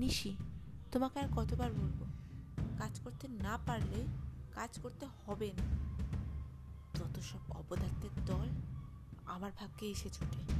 নিশি, তোমাকে আর কতবার বলব? কাজ করতে না পারলে কাজ করতে হবে না। যত সব অপদার্থের দল, আমার ভাগ্যে এসে ছুটে